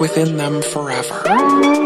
within them forever.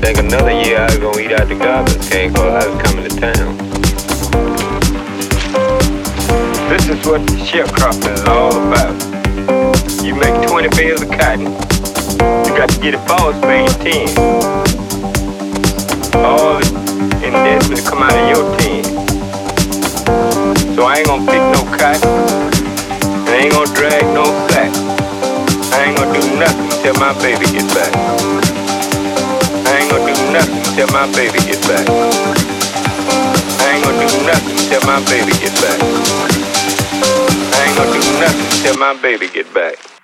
Think another year I was gonna eat out the garbage can cause I was coming to town. This is what the sharecropping is all about. You make 20 bales of cotton, you got to get it boss made 10. All the investment come out of your 10. So I ain't gonna pick no cotton, and I ain't gonna drag no sack. I ain't gonna do nothing until my baby gets back nothing till my baby get back. I ain't gonna do nothing till my baby get back. I ain't gonna do nothing till my baby get back.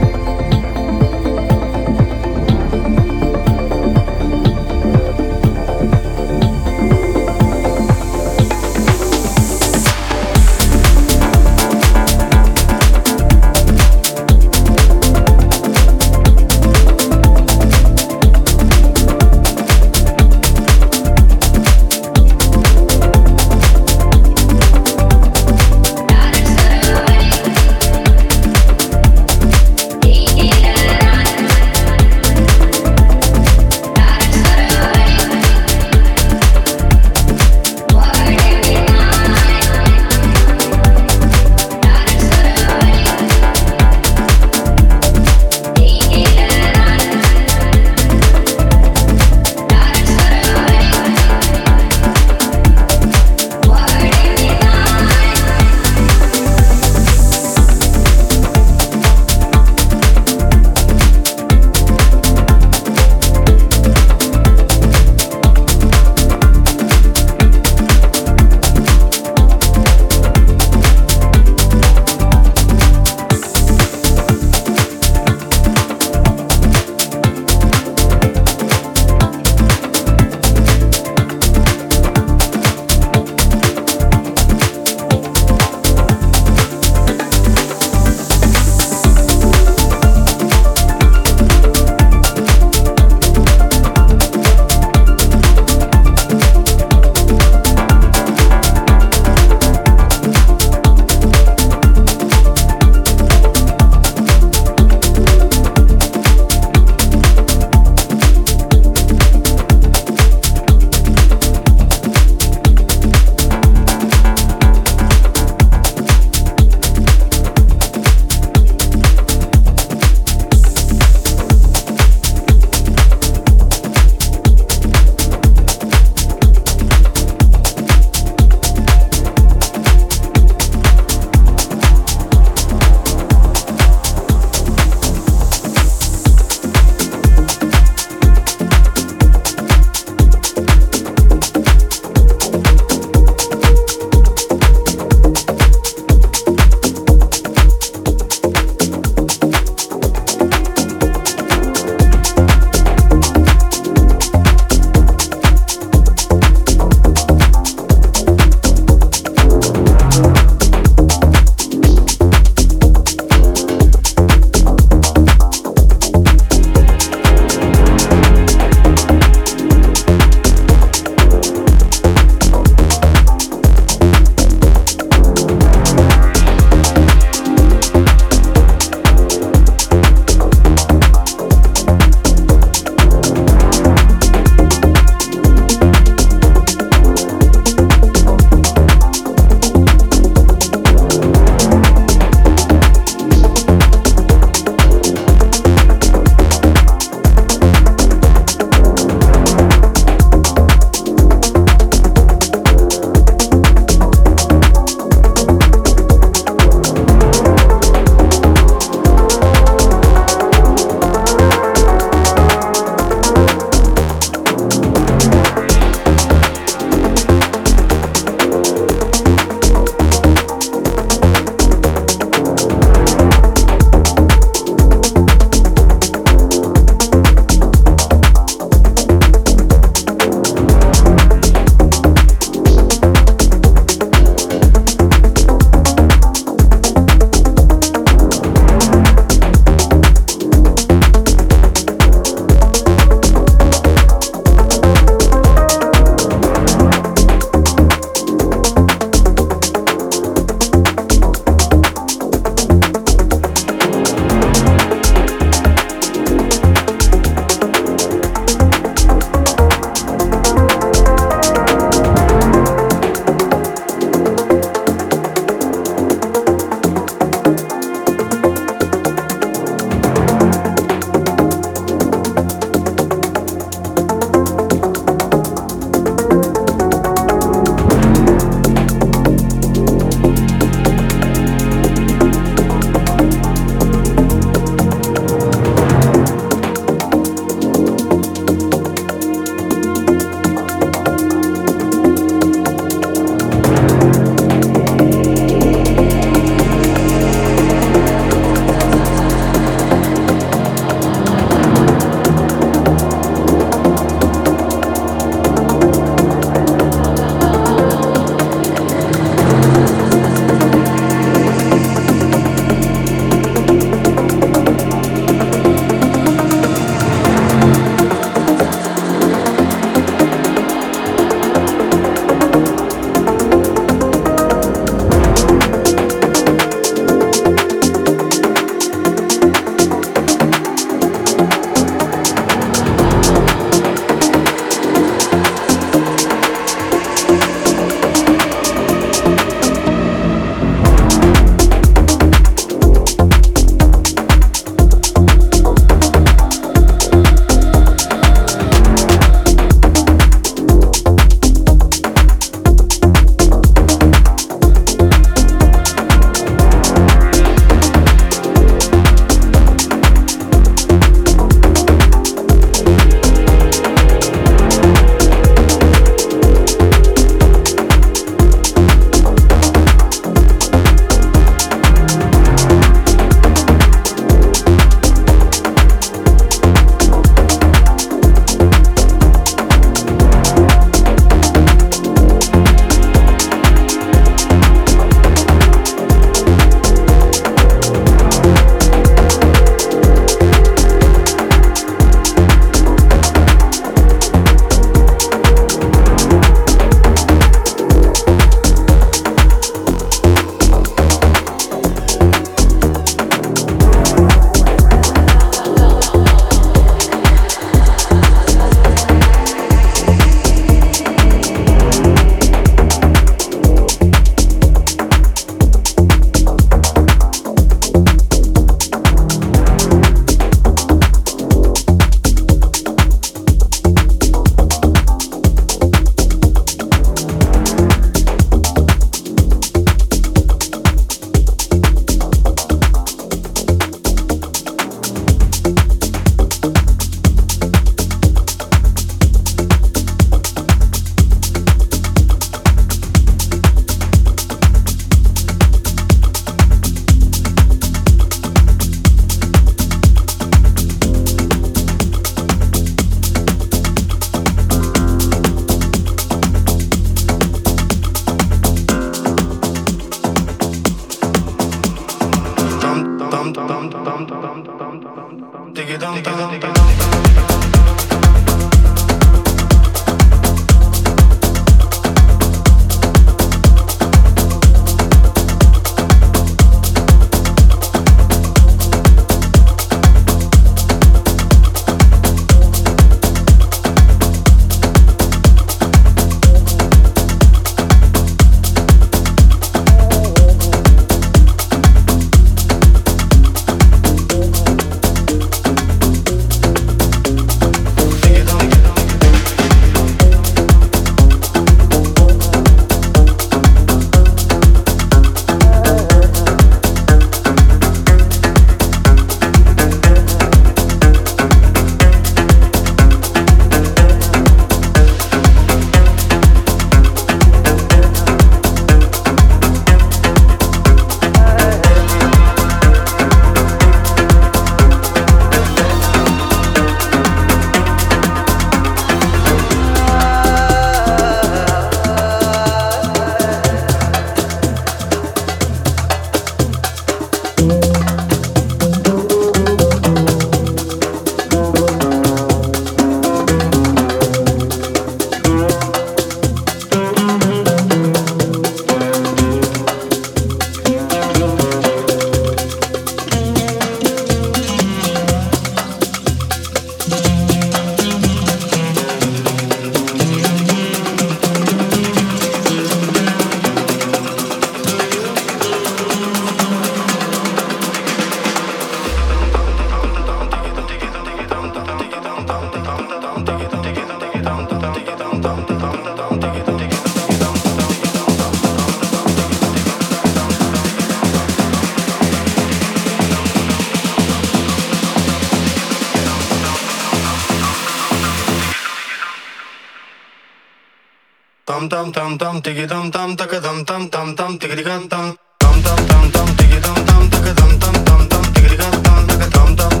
Tam tam tam tam tiki tam tam taka tam tam tam tam tiki tam tam tam tam tam tam tiki tam tam taka tam tam tam tam tiki tam tam taka tam tam